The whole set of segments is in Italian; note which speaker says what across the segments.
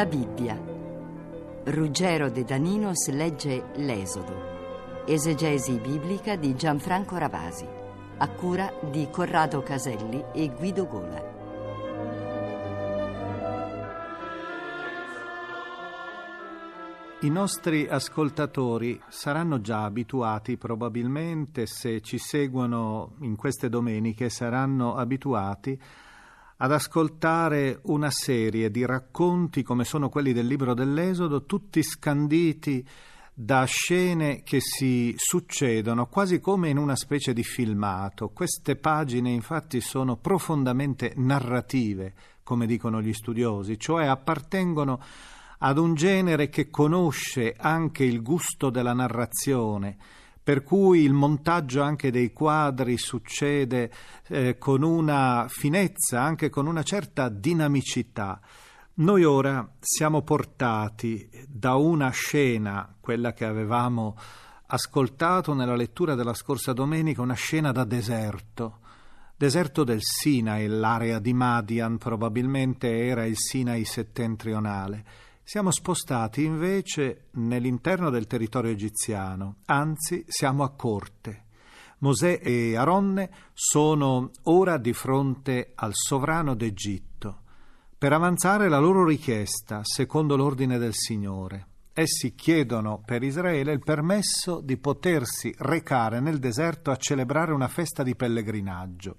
Speaker 1: La Bibbia. Ruggero De Daninos legge L'Esodo. Esegesi biblica di Gianfranco Ravasi. A cura di Corrado Caselli e Guido Gola.
Speaker 2: I nostri ascoltatori saranno già abituati, probabilmente se ci seguono in queste domeniche, saranno abituati ad ascoltare una serie di racconti come sono quelli del libro dell'Esodo, tutti scanditi da scene che si succedono quasi come in una specie di filmato. Queste pagine infatti sono profondamente narrative, come dicono gli studiosi, cioè appartengono ad un genere che conosce anche il gusto della narrazione, per cui il montaggio anche dei quadri succede eh, con una finezza, anche con una certa dinamicità. Noi ora siamo portati da una scena, quella che avevamo ascoltato nella lettura della scorsa domenica, una scena da deserto, deserto del Sinai, l'area di Madian probabilmente era il Sinai settentrionale siamo spostati invece nell'interno del territorio egiziano, anzi siamo a corte. Mosè e Aronne sono ora di fronte al sovrano d'Egitto per avanzare la loro richiesta secondo l'ordine del Signore. Essi chiedono per Israele il permesso di potersi recare nel deserto a celebrare una festa di pellegrinaggio.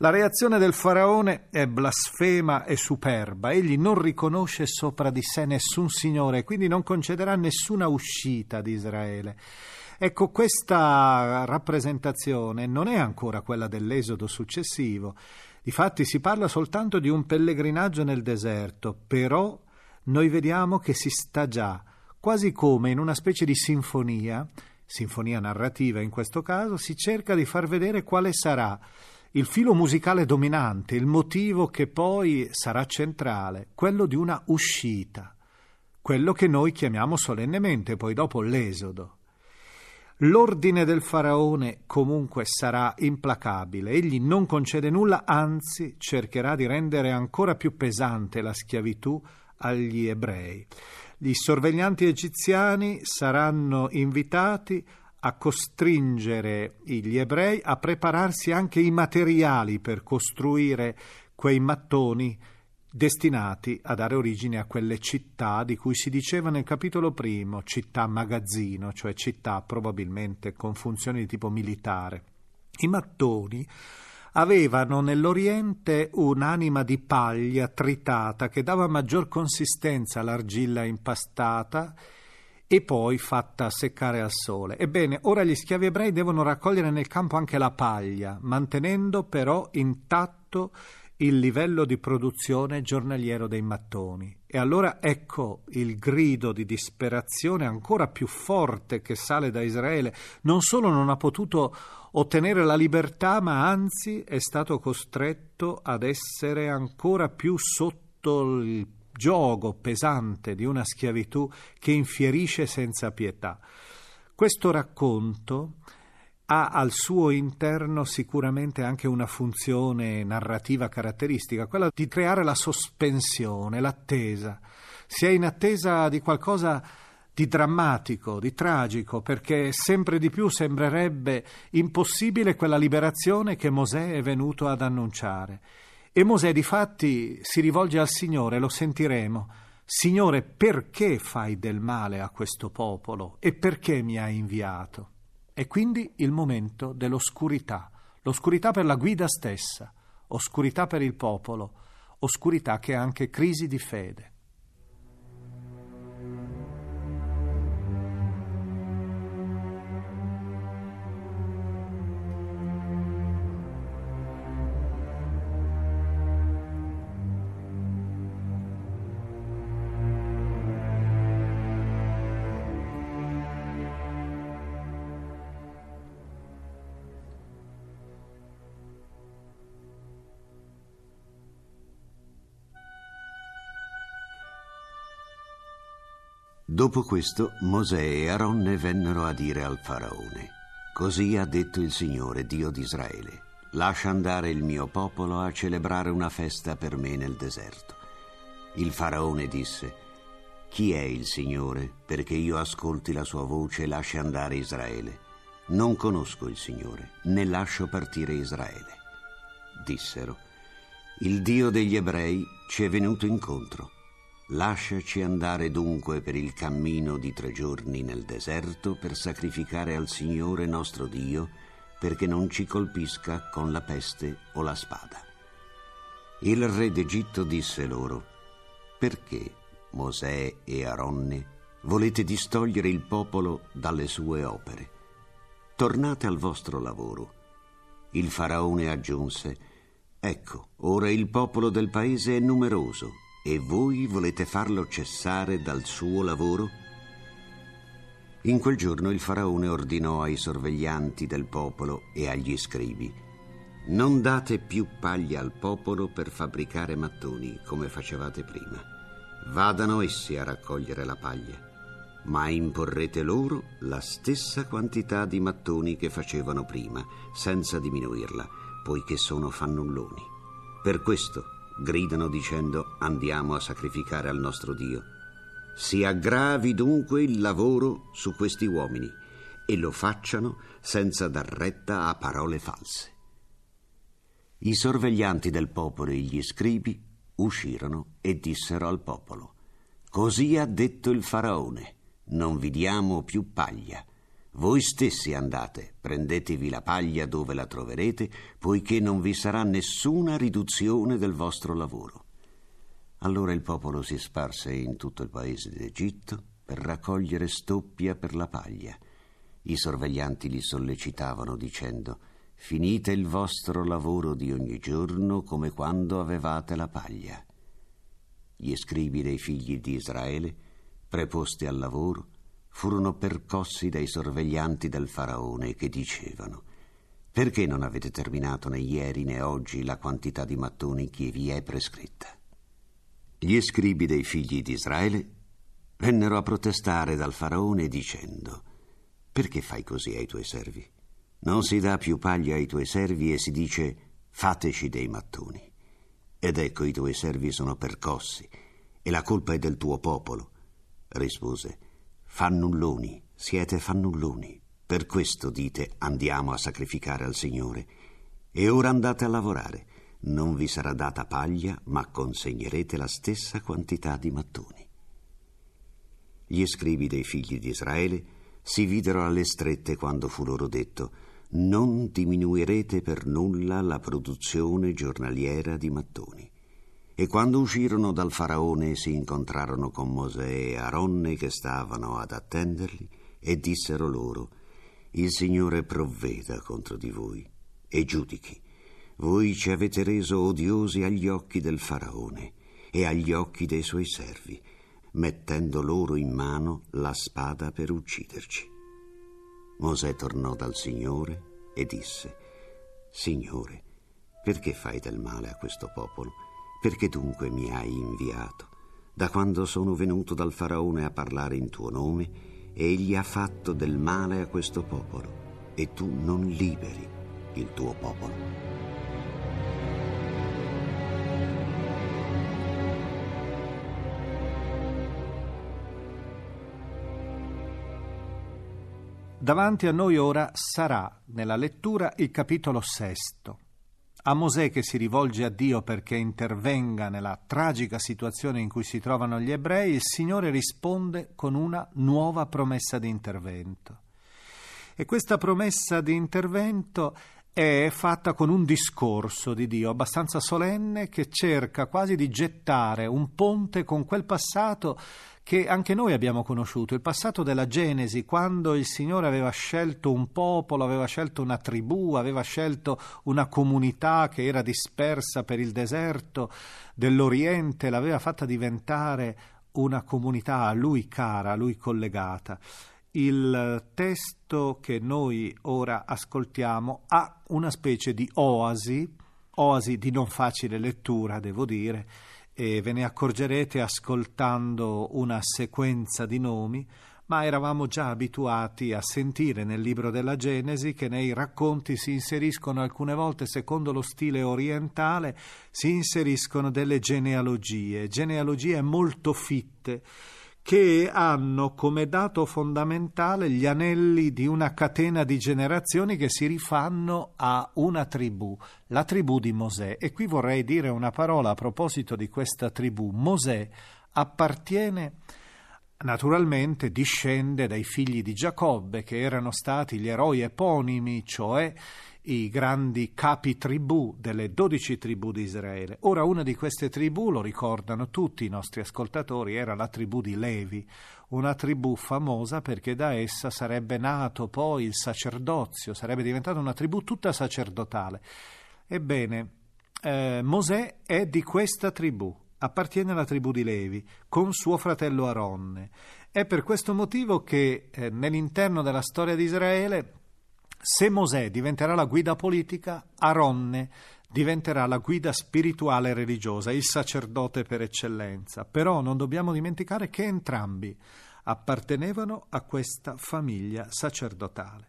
Speaker 2: La reazione del faraone è blasfema e superba. Egli non riconosce sopra di sé nessun signore quindi non concederà nessuna uscita di Israele. Ecco, questa rappresentazione non è ancora quella dell'esodo successivo. Difatti si parla soltanto di un pellegrinaggio nel deserto, però noi vediamo che si sta già, quasi come in una specie di sinfonia, sinfonia narrativa in questo caso, si cerca di far vedere quale sarà il filo musicale dominante, il motivo che poi sarà centrale, quello di una uscita, quello che noi chiamiamo solennemente poi dopo l'esodo. L'ordine del faraone comunque sarà implacabile, egli non concede nulla, anzi cercherà di rendere ancora più pesante la schiavitù agli ebrei. Gli sorveglianti egiziani saranno invitati a costringere gli ebrei a prepararsi anche i materiali per costruire quei mattoni destinati a dare origine a quelle città di cui si diceva nel capitolo primo, città magazzino, cioè città probabilmente con funzioni di tipo militare. I mattoni avevano nell'Oriente un'anima di paglia tritata che dava maggior consistenza all'argilla impastata e poi fatta seccare al sole. Ebbene, ora gli schiavi ebrei devono raccogliere nel campo anche la paglia, mantenendo però intatto il livello di produzione giornaliero dei mattoni. E allora ecco il grido di disperazione ancora più forte che sale da Israele. Non solo non ha potuto ottenere la libertà, ma anzi è stato costretto ad essere ancora più sotto il gioco pesante di una schiavitù che infierisce senza pietà. Questo racconto ha al suo interno sicuramente anche una funzione narrativa caratteristica, quella di creare la sospensione, l'attesa. Si è in attesa di qualcosa di drammatico, di tragico, perché sempre di più sembrerebbe impossibile quella liberazione che Mosè è venuto ad annunciare. E Mosè difatti si rivolge al Signore, lo sentiremo. Signore, perché fai del male a questo popolo e perché mi hai inviato? È quindi il momento dell'oscurità, l'oscurità per la guida stessa, oscurità per il popolo, oscurità che è anche crisi di fede.
Speaker 3: Dopo questo Mosè e Aronne vennero a dire al faraone, Così ha detto il Signore, Dio di Israele, lascia andare il mio popolo a celebrare una festa per me nel deserto. Il faraone disse, Chi è il Signore perché io ascolti la sua voce e lasci andare Israele? Non conosco il Signore, né lascio partire Israele. Dissero, Il Dio degli ebrei ci è venuto incontro Lasciaci andare dunque per il cammino di tre giorni nel deserto per sacrificare al Signore nostro Dio, perché non ci colpisca con la peste o la spada. Il re d'Egitto disse loro, perché Mosè e Aronne volete distogliere il popolo dalle sue opere? Tornate al vostro lavoro. Il faraone aggiunse, ecco, ora il popolo del paese è numeroso e voi volete farlo cessare dal suo lavoro? In quel giorno il faraone ordinò ai sorveglianti del popolo e agli scribi non date più paglia al popolo per fabbricare mattoni come facevate prima. Vadano essi a raccogliere la paglia, ma imporrete loro la stessa quantità di mattoni che facevano prima, senza diminuirla, poiché sono fannulloni. Per questo gridano dicendo andiamo a sacrificare al nostro Dio. Si aggravi dunque il lavoro su questi uomini e lo facciano senza dar retta a parole false. I sorveglianti del popolo e gli scribi uscirono e dissero al popolo, Così ha detto il faraone, non vi diamo più paglia voi stessi andate, prendetevi la paglia dove la troverete, poiché non vi sarà nessuna riduzione del vostro lavoro. Allora il popolo si sparse in tutto il paese d'Egitto per raccogliere stoppia per la paglia. I sorveglianti li sollecitavano dicendo Finite il vostro lavoro di ogni giorno come quando avevate la paglia. Gli scribi dei figli di Israele, preposti al lavoro, furono percossi dai sorveglianti del faraone che dicevano perché non avete terminato né ieri né oggi la quantità di mattoni che vi è prescritta? Gli scribi dei figli di Israele vennero a protestare dal faraone dicendo perché fai così ai tuoi servi? Non si dà più paglia ai tuoi servi e si dice fateci dei mattoni. Ed ecco i tuoi servi sono percossi e la colpa è del tuo popolo. Rispose Fannulloni, siete fannulloni. Per questo dite andiamo a sacrificare al Signore. E ora andate a lavorare. Non vi sarà data paglia, ma consegnerete la stessa quantità di mattoni. Gli scribi dei figli di Israele si videro alle strette quando fu loro detto non diminuirete per nulla la produzione giornaliera di mattoni. E quando uscirono dal faraone si incontrarono con Mosè e Aronne che stavano ad attenderli e dissero loro, il Signore provveda contro di voi e giudichi. voi ci avete reso odiosi agli occhi del faraone e agli occhi dei suoi servi, mettendo loro in mano la spada per ucciderci. Mosè tornò dal Signore e disse, Signore, perché fai del male a questo popolo? Perché dunque mi hai inviato? Da quando sono venuto dal Faraone a parlare in tuo nome, egli ha fatto del male a questo popolo e tu non liberi il tuo popolo.
Speaker 2: Davanti a noi ora sarà, nella lettura, il capitolo sesto. A Mosè che si rivolge a Dio perché intervenga nella tragica situazione in cui si trovano gli ebrei, il Signore risponde con una nuova promessa di intervento. E questa promessa di intervento è fatta con un discorso di Dio abbastanza solenne che cerca quasi di gettare un ponte con quel passato che anche noi abbiamo conosciuto, il passato della Genesi, quando il Signore aveva scelto un popolo, aveva scelto una tribù, aveva scelto una comunità che era dispersa per il deserto dell'Oriente, l'aveva fatta diventare una comunità a lui cara, a lui collegata. Il testo che noi ora ascoltiamo ha una specie di oasi, oasi di non facile lettura, devo dire, e ve ne accorgerete ascoltando una sequenza di nomi, ma eravamo già abituati a sentire nel libro della Genesi che nei racconti si inseriscono alcune volte, secondo lo stile orientale, si inseriscono delle genealogie, genealogie molto fitte che hanno come dato fondamentale gli anelli di una catena di generazioni che si rifanno a una tribù, la tribù di Mosè. E qui vorrei dire una parola a proposito di questa tribù. Mosè appartiene naturalmente discende dai figli di Giacobbe, che erano stati gli eroi eponimi, cioè i grandi capi tribù delle dodici tribù di Israele. Ora una di queste tribù, lo ricordano tutti i nostri ascoltatori, era la tribù di Levi, una tribù famosa perché da essa sarebbe nato poi il sacerdozio, sarebbe diventata una tribù tutta sacerdotale. Ebbene, eh, Mosè è di questa tribù, appartiene alla tribù di Levi, con suo fratello Aronne. È per questo motivo che eh, nell'interno della storia di Israele se Mosè diventerà la guida politica, Aronne diventerà la guida spirituale e religiosa, il sacerdote per eccellenza. Però non dobbiamo dimenticare che entrambi appartenevano a questa famiglia sacerdotale.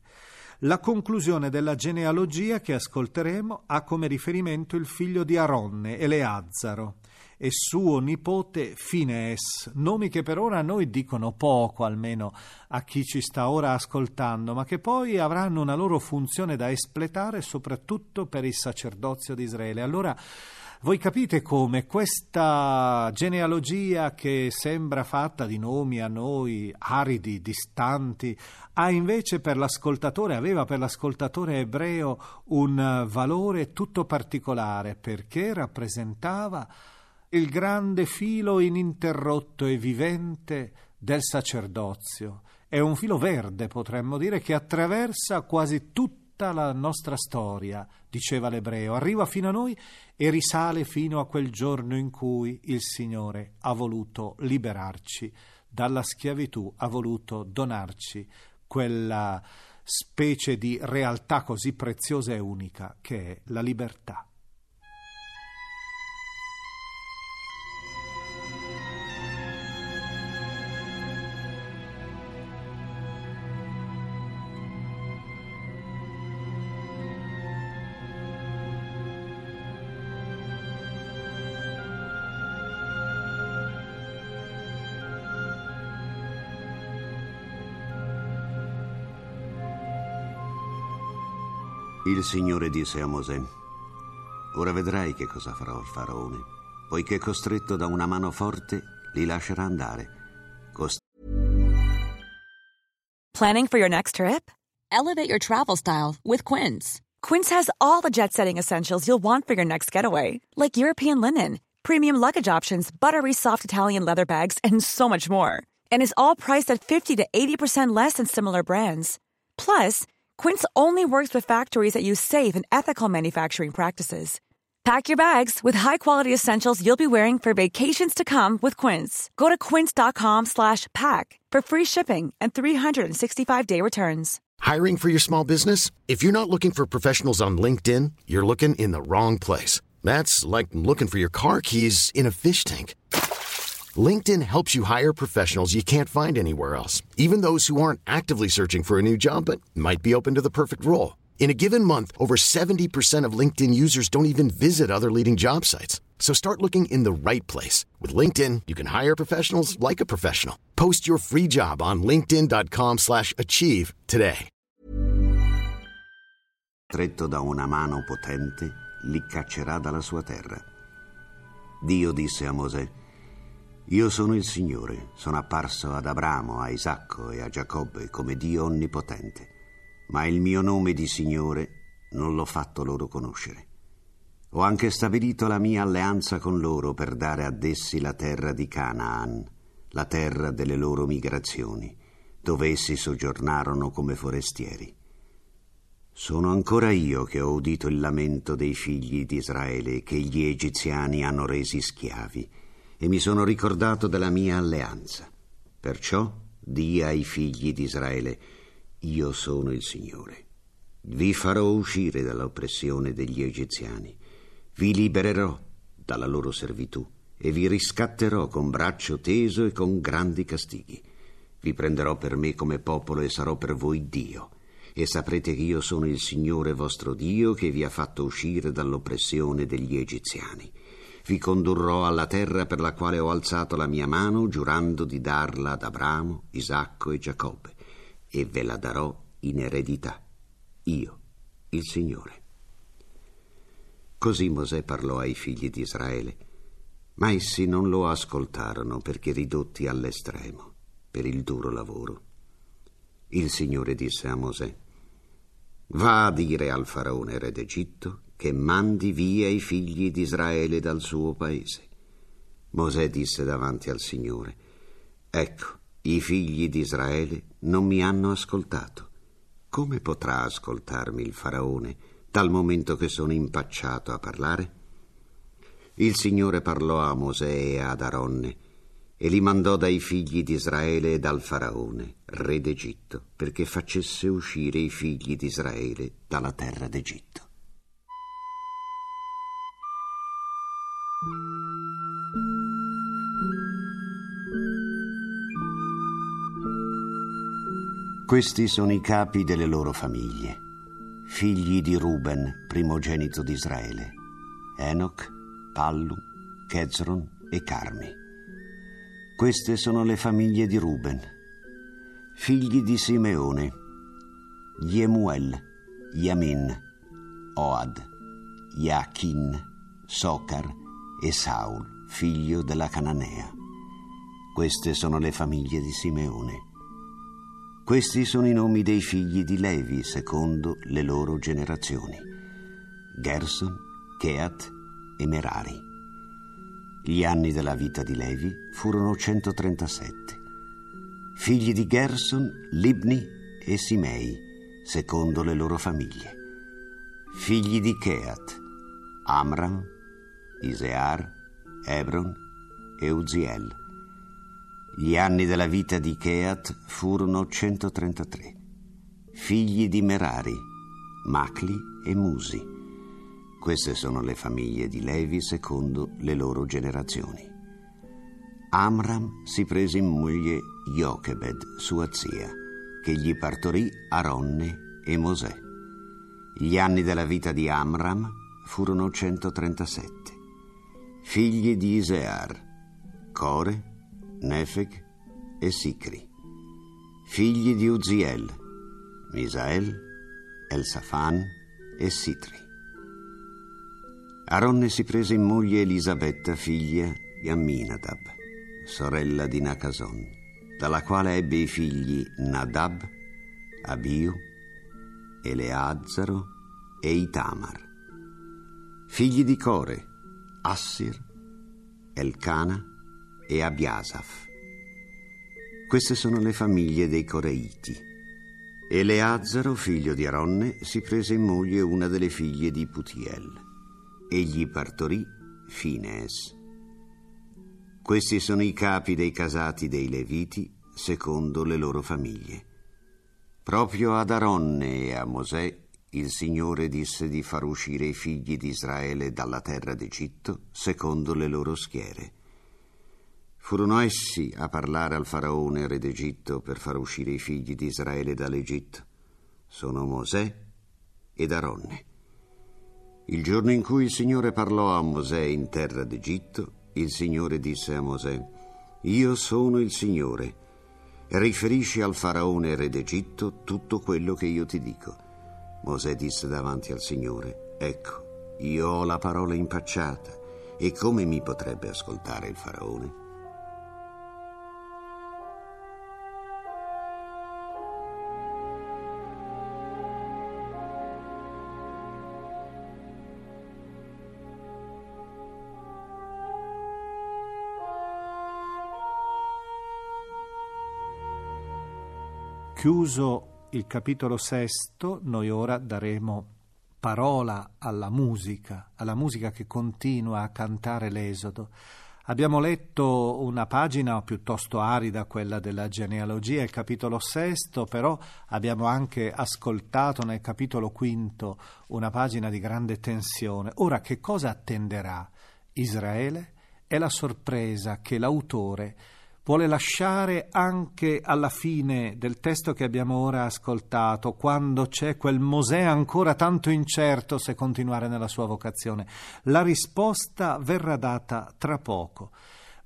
Speaker 2: La conclusione della genealogia che ascolteremo ha come riferimento il figlio di Aronne, Eleazzaro, e suo nipote Fines, nomi che per ora a noi dicono poco, almeno a chi ci sta ora ascoltando, ma che poi avranno una loro funzione da espletare soprattutto per il sacerdozio di Israele. Allora, voi capite come questa genealogia che sembra fatta di nomi a noi aridi, distanti, ha invece per l'ascoltatore, aveva per l'ascoltatore ebreo un valore tutto particolare perché rappresentava il grande filo ininterrotto e vivente del sacerdozio. È un filo verde, potremmo dire, che attraversa quasi tutta la nostra storia, diceva l'ebreo, arriva fino a noi e risale fino a quel giorno in cui il Signore ha voluto liberarci dalla schiavitù, ha voluto donarci quella specie di realtà così preziosa e unica che è la libertà.
Speaker 3: Il Signore disse a Mosè, Ora vedrai che cosa farò al faraone, poiché costretto da una mano forte li lascerà andare. Cost-
Speaker 4: Planning for your next trip? Elevate your travel style with Quince. Quince has all the jet setting essentials you'll want for your next getaway, like European linen, premium luggage options, buttery soft Italian leather bags, and so much more. And is all priced at 50 to 80% less than similar brands. Plus, Quince only works with factories that use safe and ethical manufacturing practices. Pack your bags with high-quality essentials you'll be wearing for vacations to come with Quince. Go to quince.com/pack for free shipping and 365-day returns.
Speaker 5: Hiring for your small business? If you're not looking for professionals on LinkedIn, you're looking in the wrong place. That's like looking for your car keys in a fish tank. LinkedIn helps you hire professionals you can't find anywhere else, even those who aren't actively searching for a new job but might be open to the perfect role. In a given month, over 70% of LinkedIn users don't even visit other leading job sites. So start looking in the right place. With LinkedIn, you can hire professionals like a professional. Post your free job on linkedin.com slash achieve today.
Speaker 3: Tretto da una mano potente, li caccerà dalla sua terra. Dio disse a Mosè, Io sono il Signore, sono apparso ad Abramo, a Isacco e a Giacobbe come Dio onnipotente ma il mio nome di Signore non l'ho fatto loro conoscere. Ho anche stabilito la mia alleanza con loro per dare ad essi la terra di Canaan, la terra delle loro migrazioni, dove essi soggiornarono come forestieri. Sono ancora io che ho udito il lamento dei figli di Israele che gli egiziani hanno resi schiavi e mi sono ricordato della mia alleanza. Perciò di ai figli di Israele io sono il Signore. Vi farò uscire dall'oppressione degli egiziani, vi libererò dalla loro servitù e vi riscatterò con braccio teso e con grandi castighi. Vi prenderò per me come popolo e sarò per voi Dio. E saprete che io sono il Signore vostro Dio che vi ha fatto uscire dall'oppressione degli egiziani. Vi condurrò alla terra per la quale ho alzato la mia mano, giurando di darla ad Abramo, Isacco e Giacobbe e ve la darò in eredità, io, il Signore. Così Mosè parlò ai figli di Israele, ma essi non lo ascoltarono perché ridotti all'estremo per il duro lavoro. Il Signore disse a Mosè, Va a dire al faraone re d'Egitto che mandi via i figli di Israele dal suo paese. Mosè disse davanti al Signore, Ecco, i figli di Israele non mi hanno ascoltato. Come potrà ascoltarmi il faraone dal momento che sono impacciato a parlare? Il Signore parlò a Mosè e ad Aronne e li mandò dai figli di Israele e dal faraone, re d'Egitto, perché facesse uscire i figli di Israele dalla terra d'Egitto. Questi sono i capi delle loro famiglie, figli di Ruben, primogenito di Israele, Enoch, Pallu, Kezron e Carmi. Queste sono le famiglie di Ruben, figli di Simeone, Yemuel, Yamin, Oad, Yachin, Socar e Saul, figlio della Cananea. Queste sono le famiglie di Simeone. Questi sono i nomi dei figli di Levi secondo le loro generazioni. Gerson, Keat e Merari. Gli anni della vita di Levi furono 137. Figli di Gerson, Libni e Simei, secondo le loro famiglie. Figli di Keat, Amram, Isear, Ebron e Uziel gli anni della vita di Keat furono 133. Figli di Merari, Macli e Musi. Queste sono le famiglie di Levi secondo le loro generazioni. Amram si prese in moglie Jochebed, sua zia, che gli partorì Aronne e Mosè. Gli anni della vita di Amram furono 137. Figli di Isear, Core, Nefeg e Sicri, figli di Uziel, Misael, Elsafan e Sitri. Aronne si prese in moglie Elisabetta, figlia di Amminadab, sorella di Nacason, dalla quale ebbe i figli Nadab, Abiu, Eleazzaro e Itamar. Figli di Core, Assir, Elcana e Abiasaf. Queste sono le famiglie dei Coreiti. Eleazzaro, figlio di Aronne, si prese in moglie una delle figlie di Putiel. Egli partorì Finees. Questi sono i capi dei casati dei Leviti, secondo le loro famiglie. Proprio ad Aronne e a Mosè il Signore disse di far uscire i figli di Israele dalla terra d'Egitto, secondo le loro schiere. Furono essi a parlare al faraone re d'Egitto per far uscire i figli di Israele dall'Egitto. Sono Mosè ed Aronne. Il giorno in cui il Signore parlò a Mosè in terra d'Egitto, il Signore disse a Mosè, Io sono il Signore. Riferisci al faraone re d'Egitto tutto quello che io ti dico. Mosè disse davanti al Signore, Ecco, io ho la parola impacciata, e come mi potrebbe ascoltare il faraone?
Speaker 2: Chiuso il capitolo sesto, noi ora daremo parola alla musica, alla musica che continua a cantare l'Esodo. Abbiamo letto una pagina piuttosto arida, quella della genealogia, il capitolo sesto, però abbiamo anche ascoltato nel capitolo quinto una pagina di grande tensione. Ora che cosa attenderà Israele? È la sorpresa che l'autore vuole lasciare anche alla fine del testo che abbiamo ora ascoltato, quando c'è quel Mosè ancora tanto incerto se continuare nella sua vocazione. La risposta verrà data tra poco.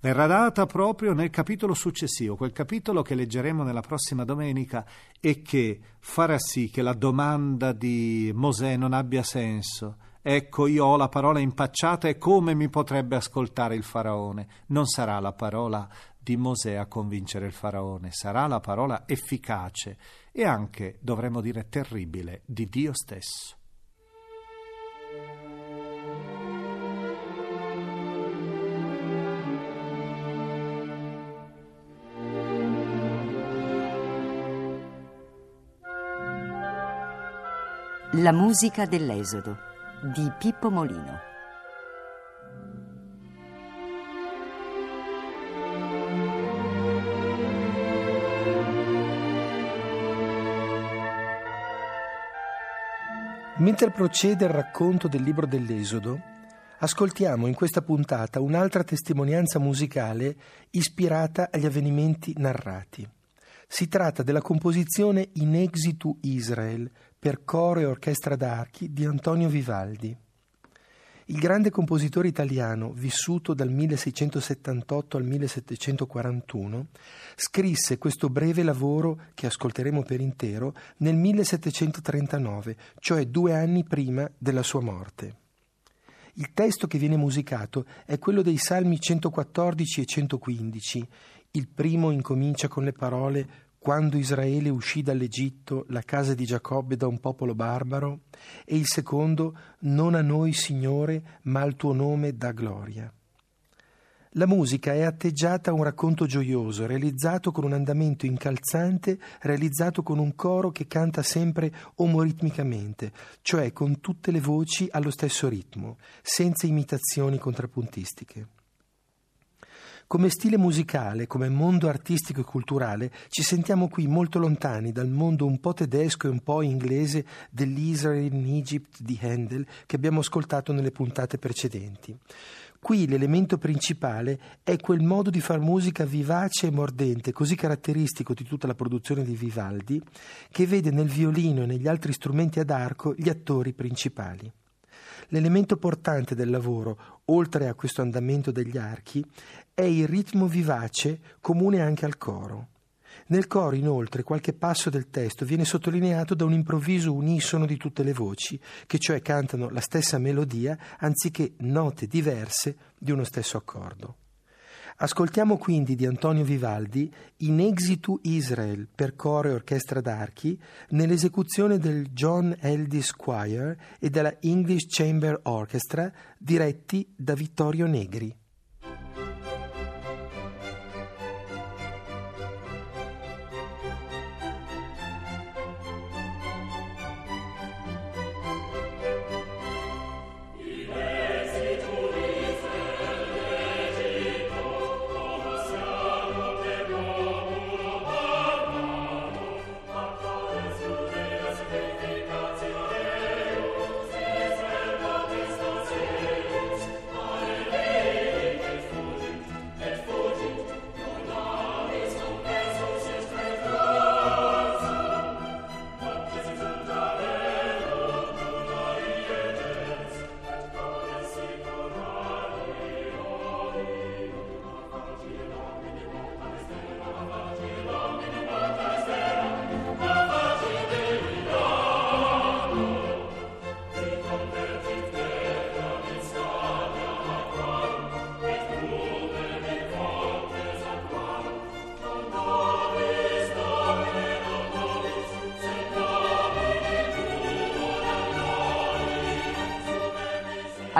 Speaker 2: Verrà data proprio nel capitolo successivo, quel capitolo che leggeremo nella prossima domenica e che farà sì che la domanda di Mosè non abbia senso. Ecco, io ho la parola impacciata e come mi potrebbe ascoltare il faraone? Non sarà la parola di Mosè a convincere il faraone, sarà la parola efficace e anche, dovremmo dire, terribile di Dio stesso.
Speaker 1: La musica dell'Esodo di Pippo Molino.
Speaker 6: Mentre procede il racconto del libro dell'Esodo, ascoltiamo in questa puntata un'altra testimonianza musicale ispirata agli avvenimenti narrati. Si tratta della composizione In Exitu Israel per coro e orchestra d'archi di Antonio Vivaldi. Il grande compositore italiano, vissuto dal 1678 al 1741, scrisse questo breve lavoro, che ascolteremo per intero, nel 1739, cioè due anni prima della sua morte. Il testo che viene musicato è quello dei Salmi 114 e 115. Il primo incomincia con le parole quando Israele uscì dall'Egitto, la casa di Giacobbe da un popolo barbaro, e il secondo, non a noi Signore, ma al tuo nome da gloria. La musica è atteggiata a un racconto gioioso, realizzato con un andamento incalzante, realizzato con un coro che canta sempre omoritmicamente, cioè con tutte le voci allo stesso ritmo, senza imitazioni contrappuntistiche. Come stile musicale, come mondo artistico e culturale, ci sentiamo qui molto lontani dal mondo un po' tedesco e un po' inglese dell'Israel in Egypt di Handel che abbiamo ascoltato nelle puntate precedenti. Qui l'elemento principale è quel modo di far musica vivace e mordente, così caratteristico di tutta la produzione di Vivaldi, che vede nel violino e negli altri strumenti ad arco gli attori principali. L'elemento portante del lavoro, oltre a questo andamento degli archi, è il ritmo vivace comune anche al coro. Nel coro, inoltre, qualche passo del testo viene sottolineato da un improvviso unisono di tutte le voci, che cioè cantano la stessa melodia anziché note diverse di uno stesso accordo. Ascoltiamo quindi di Antonio Vivaldi In Exitu Israel per coro e orchestra d'archi nell'esecuzione del John Eldis Choir e della English Chamber Orchestra diretti da Vittorio Negri.